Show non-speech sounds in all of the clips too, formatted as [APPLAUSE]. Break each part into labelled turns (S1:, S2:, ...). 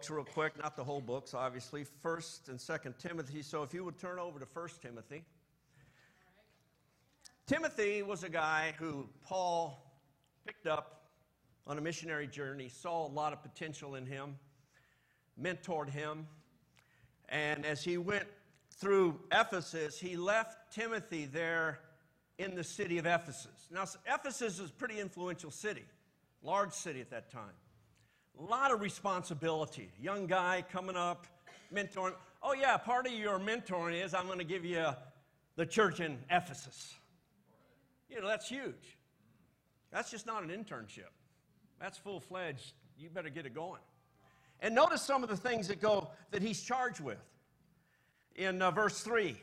S1: books real quick, not the whole books, obviously. First and Second Timothy. So if you would turn over to First Timothy. Timothy was a guy who Paul picked up on a missionary journey, saw a lot of potential in him, mentored him, and as he went through Ephesus, he left Timothy there in the city of Ephesus. Now, Ephesus is a pretty influential city, large city at that time. A lot of responsibility. Young guy coming up, mentoring. Oh, yeah, part of your mentoring is I'm going to give you the church in Ephesus. You know, that's huge. That's just not an internship, that's full fledged. You better get it going. And notice some of the things that go that he's charged with. In uh, verse 3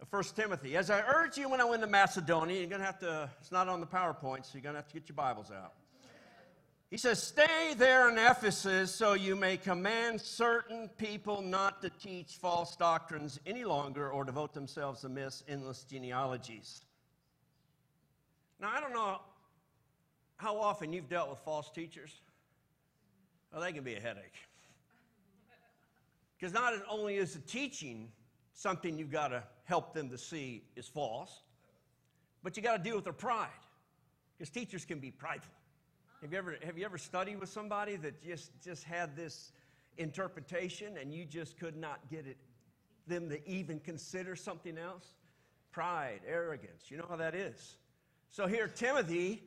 S1: of 1 Timothy, as I urge you when I went to Macedonia, you're going to have to, it's not on the PowerPoint, so you're going to have to get your Bibles out. He says, Stay there in Ephesus so you may command certain people not to teach false doctrines any longer or devote themselves to myths, endless genealogies. Now, I don't know how often you've dealt with false teachers. Well, they can be a headache. Because not only is the teaching something you've got to help them to see is false, but you got to deal with their pride. Because teachers can be prideful. Have you ever, have you ever studied with somebody that just, just had this interpretation and you just could not get it, them to even consider something else? Pride, arrogance. You know how that is. So here, Timothy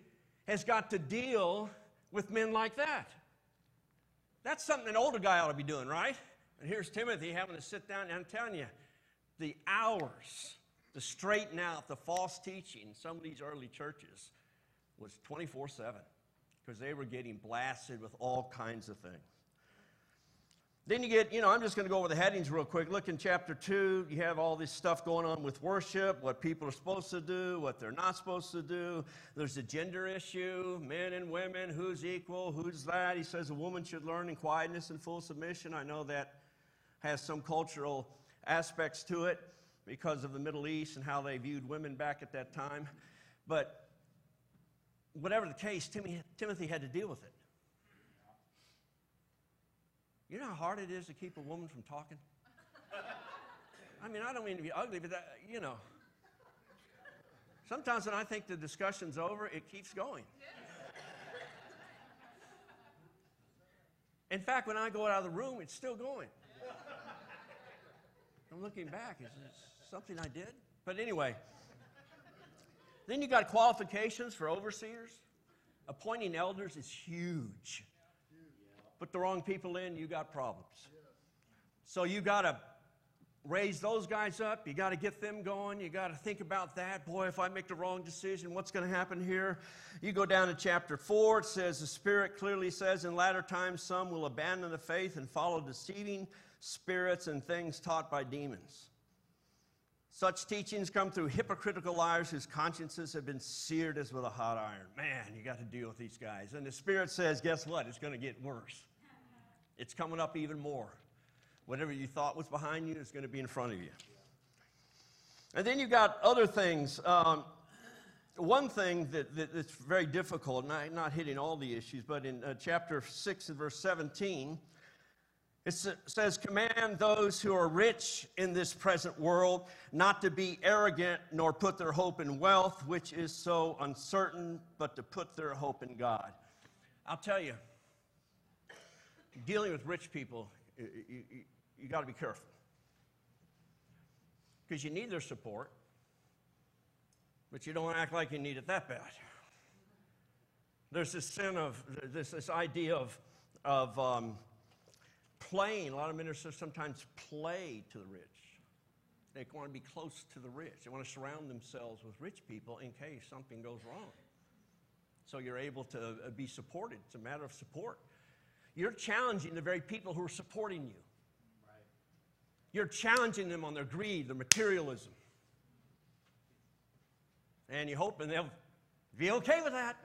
S1: has got to deal with men like that. That's something an older guy ought to be doing, right? And here's Timothy having to sit down, and I'm telling you, the hours to straighten out the false teaching in some of these early churches was 24 7 because they were getting blasted with all kinds of things. Then you get, you know, I'm just going to go over the headings real quick. Look in chapter 2, you have all this stuff going on with worship, what people are supposed to do, what they're not supposed to do. There's a gender issue, men and women, who's equal, who's that. He says a woman should learn in quietness and full submission. I know that has some cultural aspects to it because of the Middle East and how they viewed women back at that time. But whatever the case, Timothy had to deal with it. You know how hard it is to keep a woman from talking? I mean, I don't mean to be ugly, but that, you know. Sometimes when I think the discussion's over, it keeps going. In fact, when I go out of the room, it's still going. I'm looking back. Is this something I did? But anyway, then you got qualifications for overseers. Appointing elders is huge. Put the wrong people in, you got problems. So you got to raise those guys up. You got to get them going. You got to think about that. Boy, if I make the wrong decision, what's going to happen here? You go down to chapter 4. It says, The Spirit clearly says, In latter times, some will abandon the faith and follow deceiving spirits and things taught by demons. Such teachings come through hypocritical liars whose consciences have been seared as with a hot iron. Man, you got to deal with these guys. And the Spirit says, guess what? It's going to get worse. It's coming up even more. Whatever you thought was behind you is going to be in front of you. And then you got other things. Um, one thing that, that, that's very difficult, not, not hitting all the issues, but in uh, chapter 6 and verse 17, it says, Command those who are rich in this present world not to be arrogant nor put their hope in wealth, which is so uncertain, but to put their hope in God. I'll tell you, dealing with rich people, you, you, you got to be careful. Because you need their support, but you don't act like you need it that bad. There's this sin of, this, this idea of, of um, playing. A lot of ministers sometimes play to the rich. They want to be close to the rich. They want to surround themselves with rich people in case something goes wrong. So you're able to uh, be supported. It's a matter of support. You're challenging the very people who are supporting you. You're challenging them on their greed, their materialism. And you're hoping they'll be okay with that.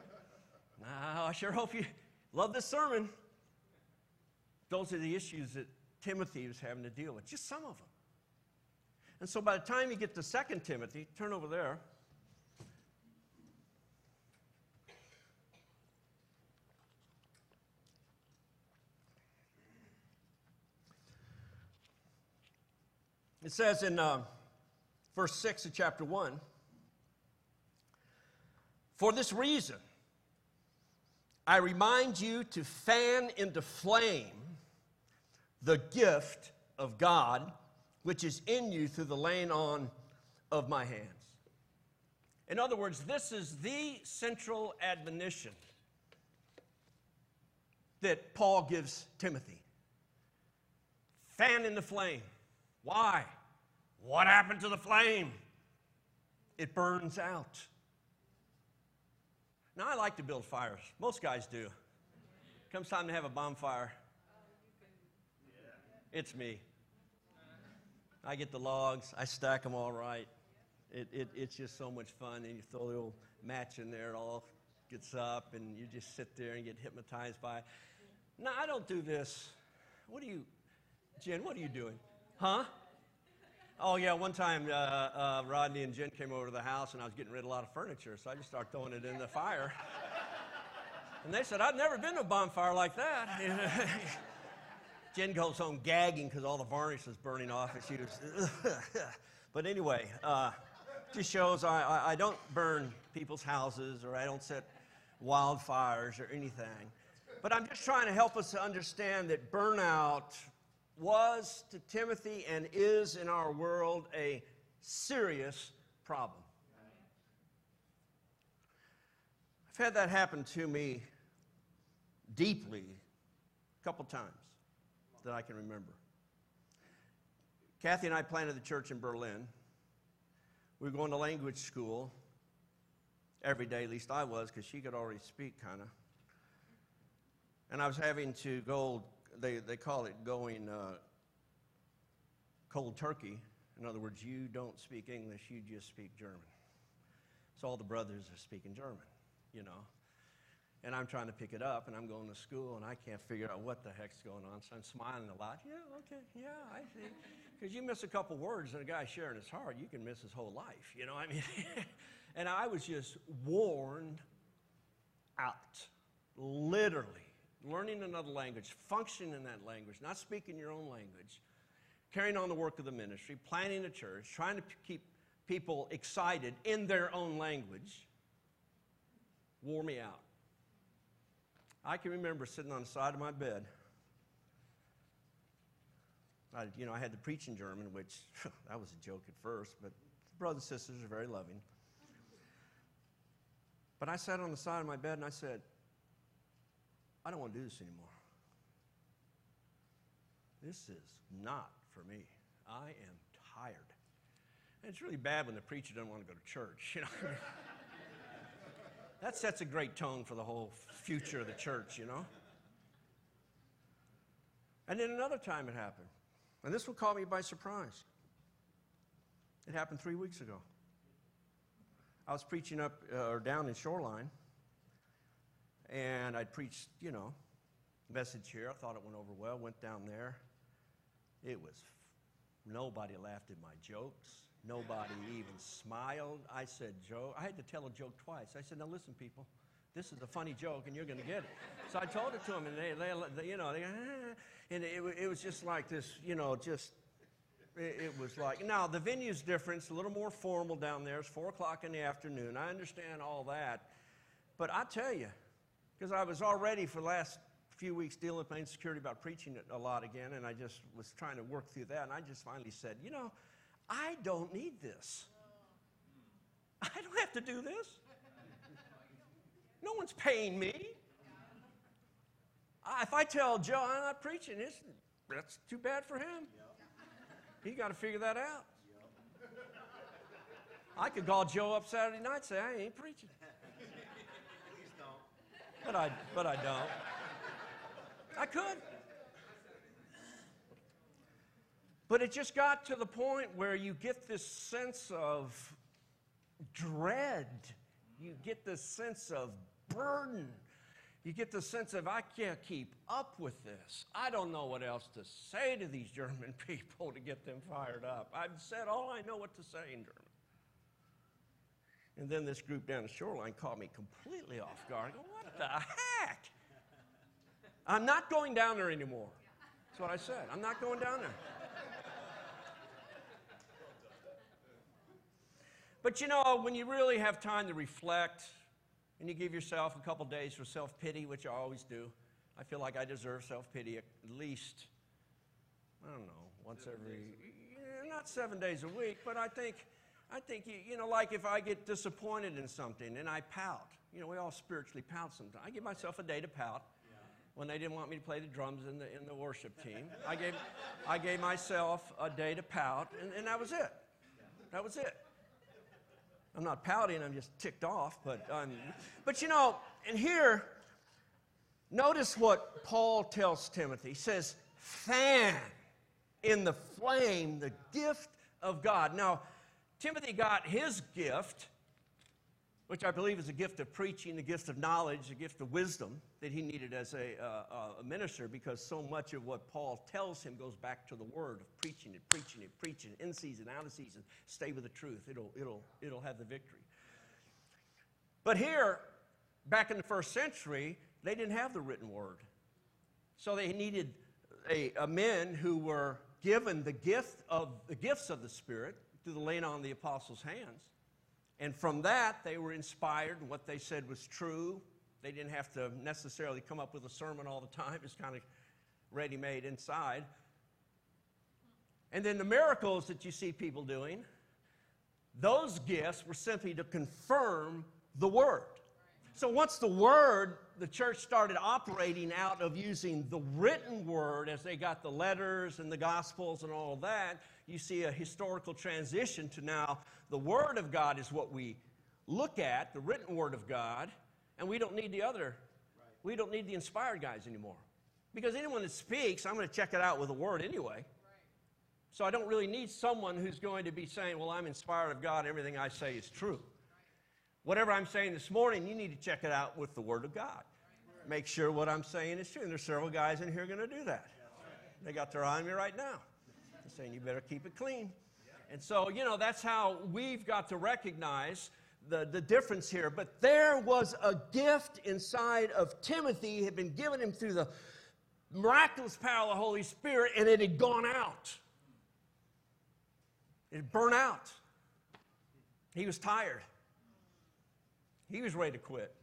S1: [LAUGHS] now, I sure hope you love this sermon. Those are the issues that Timothy was having to deal with, just some of them. And so by the time you get to 2 Timothy, turn over there. It says in uh, verse 6 of chapter 1 For this reason, I remind you to fan into flame the gift of God which is in you through the laying on of my hands. In other words, this is the central admonition that Paul gives Timothy. Fan in the flame. Why? What happened to the flame? It burns out. Now, I like to build fires. Most guys do. Comes time to have a bonfire. It's me. I get the logs, I stack them all right. It, it, it's just so much fun, and you throw the little match in there, it all gets up, and you just sit there and get hypnotized by. No, I don't do this. What are you, Jen, what are you doing? Huh? Oh, yeah, one time uh, uh, Rodney and Jen came over to the house, and I was getting rid of a lot of furniture, so I just started throwing it in the fire. and they said, I've never been to a bonfire like that. [LAUGHS] Jen goes home gagging because all the varnish was burning off, and she was. [LAUGHS] but anyway, uh, just shows I, I, I don't burn people's houses or I don't set wildfires or anything. But I'm just trying to help us to understand that burnout was to Timothy and is in our world a serious problem. I've had that happen to me deeply a couple times that I can remember. Kathy and I planted the church in Berlin. We were going to language school every day, at least I was, because she could already speak kind of. And I was having to go they, they call it going uh, cold turkey. In other words, you don't speak English, you just speak German. So all the brothers are speaking German, you know. And I'm trying to pick it up, and I'm going to school, and I can't figure out what the heck's going on. So I'm smiling a lot. Yeah, okay, yeah, I see. Because you miss a couple words, and a guy sharing his heart, you can miss his whole life, you know I mean? [LAUGHS] and I was just worn out, literally learning another language, functioning in that language, not speaking your own language, carrying on the work of the ministry, planning a church, trying to keep people excited in their own language, wore me out. I can remember sitting on the side of my bed. I, you know, I had to preach in German, which [LAUGHS] that was a joke at first, but the brothers and sisters are very loving. But I sat on the side of my bed and I said, I don't want to do this anymore. This is not for me. I am tired. And it's really bad when the preacher doesn't want to go to church, [LAUGHS] you know. That sets a great tone for the whole future of the church, you know. And then another time it happened. And this will caught me by surprise. It happened three weeks ago. I was preaching up uh, or down in Shoreline, and I'd preached, you know, message here. I thought it went over well. Went down there. It was, nobody laughed at my jokes. Nobody even smiled. I said, Joe, I had to tell a joke twice. I said, now listen, people, this is a funny joke and you're going to get it. So I told it to them and they, they, they you know, they, ah, and it, it was just like this, you know, just, it, it was like, now the venue's different. It's a little more formal down there. It's four o'clock in the afternoon. I understand all that. But I tell you, because I was already for the last few weeks dealing with my insecurity about preaching it a lot again, and I just was trying to work through that. And I just finally said, you know, I don't need this. I don't have to do this. No one's paying me. Uh, if I tell Joe I'm not preaching, it's, that's too bad for him. He got to figure that out. I could call Joe up Saturday night and say, I ain't preaching Please don't. but I, but I don't. I could. But it just got to the point where you get this sense of dread. You get this sense of burden. You get the sense of, I can't keep up with this. I don't know what else to say to these German [LAUGHS] people to get them fired up. I've said all I know what to say in German. And then this group down the shoreline caught me completely off guard. I go, what the heck? I'm not going down there anymore. That's what I said. I'm not going down there. But you know, when you really have time to reflect and you give yourself a couple days for self pity, which I always do, I feel like I deserve self pity at least, I don't know, once seven every, yeah, not seven days a week, but I think, I think, you, you know, like if I get disappointed in something and I pout, you know, we all spiritually pout sometimes. I give myself a day to pout when they didn't want me to play the drums in the, in the worship team. I gave, I gave myself a day to pout, and, and that was it. That was it. I'm not pouting, I'm just ticked off, but, I'm, but you know, and here, notice what Paul tells Timothy. He says, fan in the flame the gift of God. Now, Timothy got his gift which I believe is a gift of preaching, a gift of knowledge, a gift of wisdom that he needed as a, uh, a minister because so much of what Paul tells him goes back to the word of preaching it, preaching it, preaching it, in season, out of season. Stay with the truth, it'll, it'll, it'll have the victory. But here, back in the first century, they didn't have the written word. So they needed a, a men who were given the gift of the gifts of the Spirit through the laying on of the apostles' hands and from that, they were inspired, what they said was true. They didn't have to necessarily come up with a sermon all the time, [LAUGHS] it's kind of ready made inside. And then the miracles that you see people doing, those gifts were simply to confirm the word. So once the word, the church started operating out of using the written word as they got the letters and the gospels and all that, you see a historical transition to now the word of God is what we look at, the written word of God, and we don't need the other, we don't need the inspired guys anymore. Because anyone that speaks, I'm going to check it out with a word anyway. So I don't really need someone who's going to be saying, well, I'm inspired of God, everything I say is true. Whatever I'm saying this morning, you need to check it out with the Word of God. Make sure what I'm saying is true. And there's several guys in here going to do that. They got their eye on me right now. Saying, you better keep it clean. And so, you know, that's how we've got to recognize the, the difference here. But there was a gift inside of Timothy, had been given him through the miraculous power of the Holy Spirit, and it had gone out. It burned out. He was tired. He was ready to quit.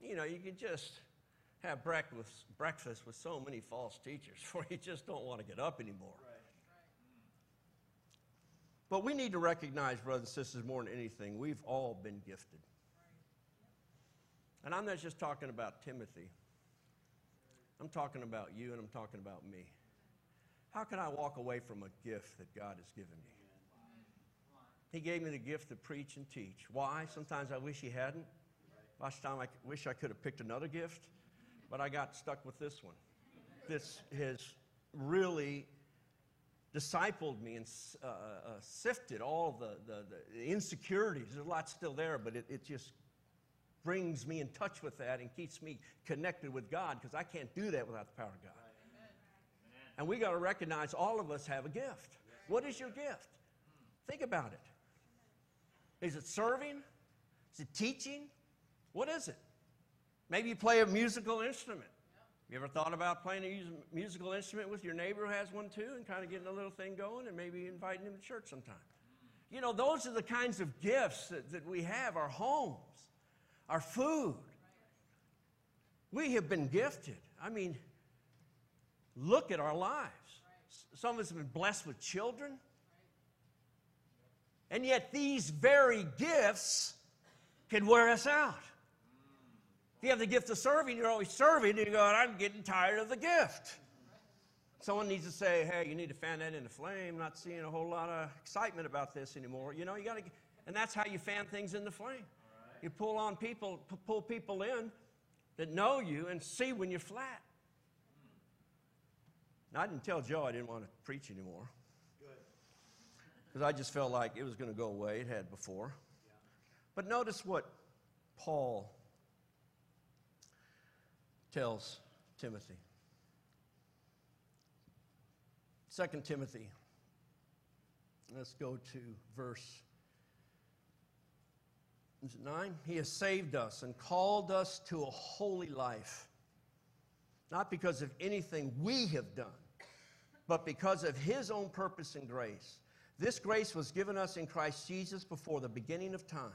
S1: You know, you could just have breakfast, breakfast with so many false teachers [LAUGHS] where you just don't want to get up anymore. But we need to recognize, brothers and sisters, more than anything, we've all been gifted. And I'm not just talking about Timothy, I'm talking about you and I'm talking about me. How can I walk away from a gift that God has given me? He gave me the gift to preach and teach. Why? Sometimes I wish He hadn't. Last time I wish I could have picked another gift, but I got stuck with this one. This has really discipled me and uh, uh, uh, sifted all the, the, the, insecurities. There's a lot still there, but it, it just brings me in touch with that and keeps me connected with God because I can't do that without the power of God. And we got to recognize all of us have a gift. What is your gift? Think about it. Is it serving? Is it teaching? What is it? Maybe you play a musical instrument. You ever thought about playing a musical instrument with your neighbor who has one too and kind of getting a little thing going and maybe inviting him to church sometime? You know, those are the kinds of gifts that, that we have our homes, our food. We have been gifted. I mean, look at our lives. Some of us have been blessed with children. And yet, these very gifts can wear us out. If you have the gift of serving, you're always serving, and you go, I'm getting tired of the gift. Someone needs to say, hey, you need to fan that into flame. Not seeing a whole lot of excitement about this anymore. You know, you got to, and that's how you fan things into flame. Right. You pull on people, pull people in that know you and see when you're flat. Now, I didn't tell Joe I didn't want to preach anymore. Because I just felt like it was going to go away. It had before. But notice what Paul tells Timothy. 2 Timothy. Let's go to verse 9? He has saved us and called us to a holy life, not because of anything we have done, but because of His own purpose and grace This grace was given us in Christ Jesus before the beginning of time,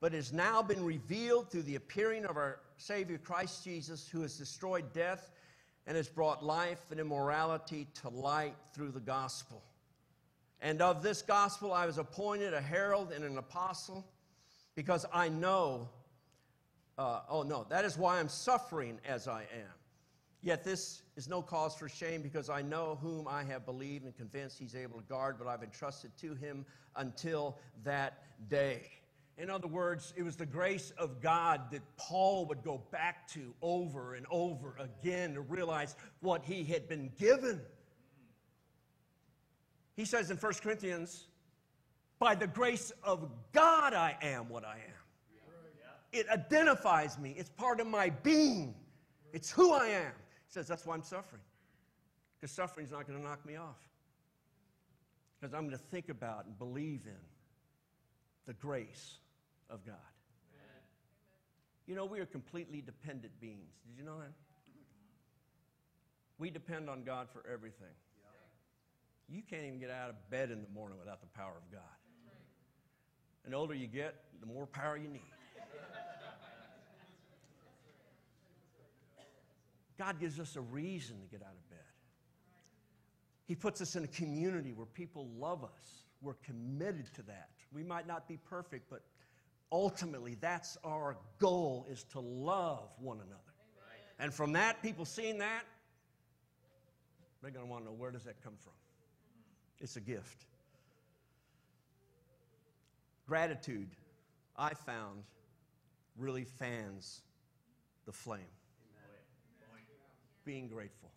S1: but has now been revealed through the appearing of our Savior Christ Jesus, who has destroyed death and has brought life and immorality to light through the gospel. And of this gospel I was appointed a herald and an apostle because I know, uh, oh no, that is why I'm suffering as I am. Yet this is no cause for shame because I know whom I have believed and convinced he's able to guard what I've entrusted to him until that day. In other words, it was the grace of God that Paul would go back to over and over again to realize what he had been given. He says in 1 Corinthians, by the grace of God, I am what I am. It identifies me, it's part of my being, it's who I am. Says, That's why I'm suffering. Because suffering's not going to knock me off. Because I'm going to think about and believe in the grace of God. Amen. You know, we are completely dependent beings. Did you know that? We depend on God for everything. You can't even get out of bed in the morning without the power of God. And the older you get, the more power you need. God gives us a reason to get out of bed. He puts us in a community where people love us. We're committed to that. We might not be perfect, but ultimately that's our goal is to love one another. Amen. And from that, people seeing that, they're going to want to know where does that come from? It's a gift. Gratitude, I found, really fans the flame being grateful.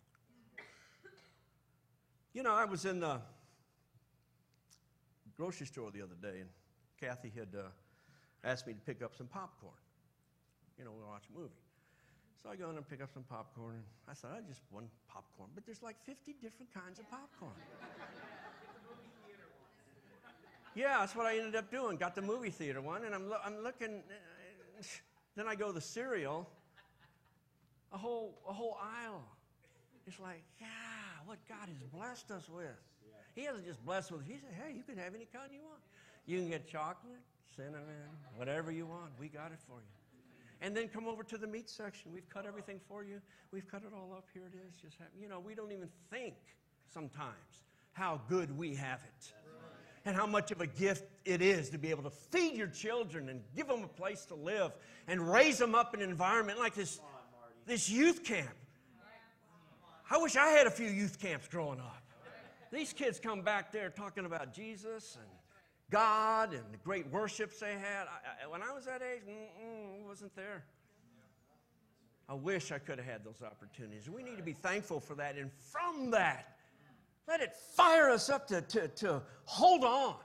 S1: You know, I was in the grocery store the other day, and Kathy had uh, asked me to pick up some popcorn. You know, we watch a movie. So I go in and pick up some popcorn, and I thought, I just want popcorn. But there's like 50 different kinds of popcorn. yeah, that's what I ended up doing. Got the movie theater one, and I'm, lo- I'm looking. Uh, then I go the cereal, a whole, a whole aisle. It's like, yeah, what God has blessed us with. He hasn't just blessed with, He said, hey, you can have any kind you want. You can get chocolate, cinnamon, whatever you want. We got it for you. And then come over to the meat section. We've cut everything for you. We've cut it all up. Here it is. Just have, you know, we don't even think sometimes how good we have it. And how much of a gift it is to be able to feed your children and give them a place to live and raise them up in an environment like this this youth camp. I wish I had a few youth camps growing up. These kids come back there talking about Jesus and God and the great worships they had. I, I, when I was that age, wasn't there. I wish I could have had those opportunities. We need to be thankful for that. And from that, let it fire us up to, to, to hold on.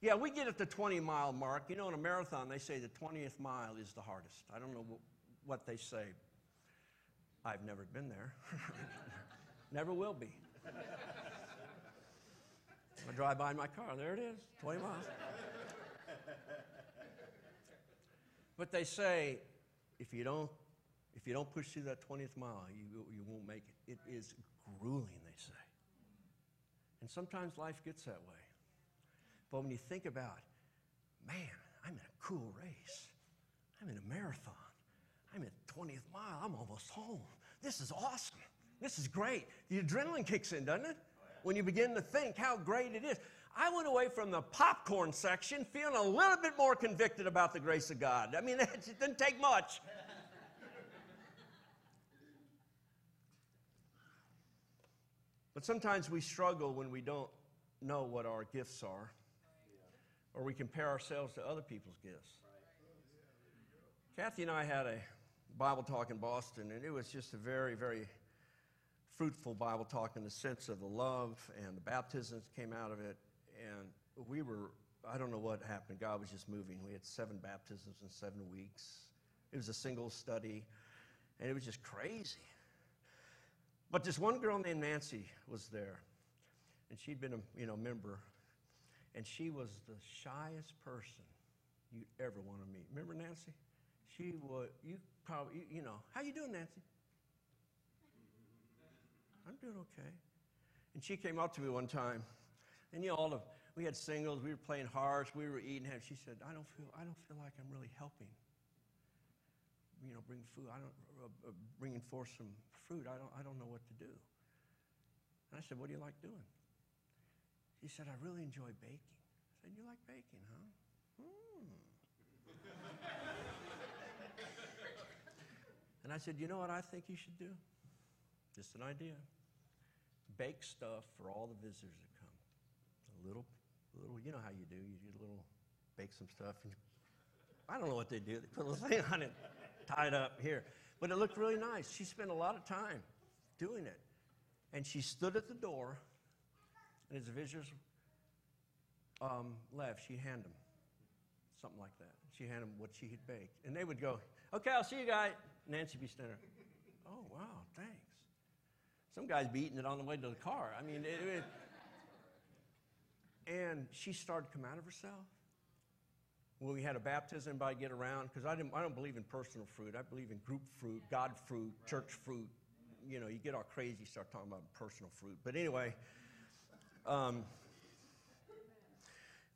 S1: Yeah, we get at the 20 mile mark. You know, in a marathon, they say the 20th mile is the hardest. I don't know what they say. I've never been there, [LAUGHS] never will be. [LAUGHS] I drive by in my car, there it is, 20 miles. but they say if you don't if you don't push through that 20th mile, you, you won't make it. It is grueling, they say. And sometimes life gets that way. But when you think about, man, I'm in a cool race, I'm in a marathon. I'm at 20th mile. I'm almost home. This is awesome. This is great. The adrenaline kicks in, doesn't it? When you begin to think how great it is. I went away from the popcorn section feeling a little bit more convicted about the grace of God. I mean, [LAUGHS] it didn't take much. But sometimes we struggle when we don't know what our gifts are, or we compare ourselves to other people's gifts. Kathy and I had a Bible talk in Boston, and it was just a very, very fruitful Bible talk in the sense of the love and the baptisms came out of it. And we were, I don't know what happened. God was just moving. We had seven baptisms in seven weeks. It was a single study, and it was just crazy. But this one girl named Nancy was there, and she'd been a you know member, and she was the shyest person you'd ever want to meet. Remember Nancy? She would. You probably, you know, how you doing, Nancy? I'm doing okay. And she came up to me one time, And you know, all the, we had singles, we were playing hearts, we were eating. And she said, I don't feel, I don't feel like I'm really helping. You know, bring food. I don't, uh, uh, bringing forth some fruit. I don't, I don't know what to do. And I said, What do you like doing? She said, I really enjoy baking. I said, You like baking, huh? Hmm. And I said, You know what I think you should do? Just an idea. Bake stuff for all the visitors that come. A little, little, you know how you do. You get a little, bake some stuff. And I don't know what they do. They put a little thing on it, tied up here. But it looked really nice. She spent a lot of time doing it. And she stood at the door, and as the visitors um, left, she'd hand them something like that. She'd hand them what she had baked. And they would go, Okay, I'll see you guys. Nancy be standing. Oh, wow, thanks. Some guys be eating it on the way to the car. I mean, it, it, and she started to come out of herself. When we had a baptism, by get around, because I, I don't believe in personal fruit. I believe in group fruit, God fruit, church fruit. You know, you get all crazy, start talking about personal fruit. But anyway, um,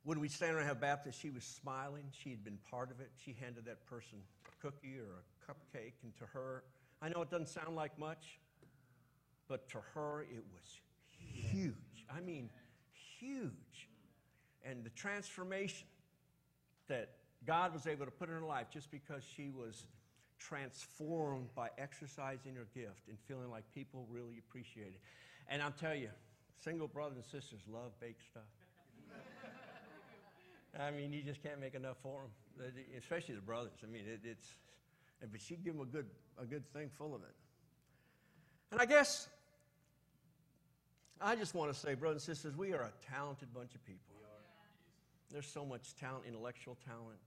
S1: when we stand around and have baptism, she was smiling. She had been part of it. She handed that person a cookie or a cupcake, and to her, I know it doesn't sound like much, but to her, it was huge. I mean, huge. And the transformation that God was able to put in her life just because she was transformed by exercising her gift and feeling like people really appreciate it. And I'll tell you, single brothers and sisters love baked stuff. [LAUGHS] I mean, you just can't make enough for them, especially the brothers. I mean, it, it's, but she'd give them a good, a good thing full of it. And I guess I just want to say, brothers and sisters, we are a talented bunch of people. There's so much talent, intellectual talent,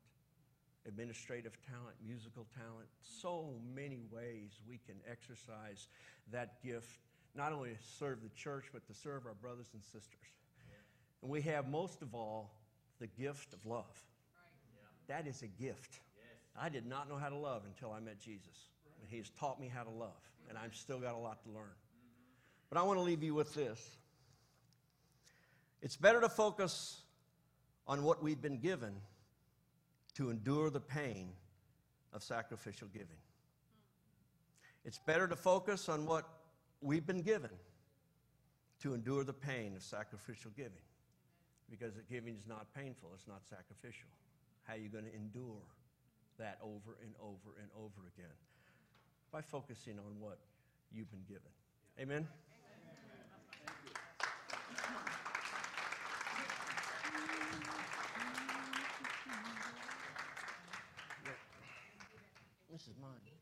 S1: administrative talent, musical talent, so many ways we can exercise that gift, not only to serve the church, but to serve our brothers and sisters. And we have, most of all, the gift of love. That is a gift. I did not know how to love until I met Jesus. And he has taught me how to love, and I've still got a lot to learn. But I want to leave you with this. It's better to focus on what we've been given to endure the pain of sacrificial giving. It's better to focus on what we've been given to endure the pain of sacrificial giving. Because the giving is not painful, it's not sacrificial. How are you going to endure that over and over and over again by focusing on what you've been given. Amen? This is mine.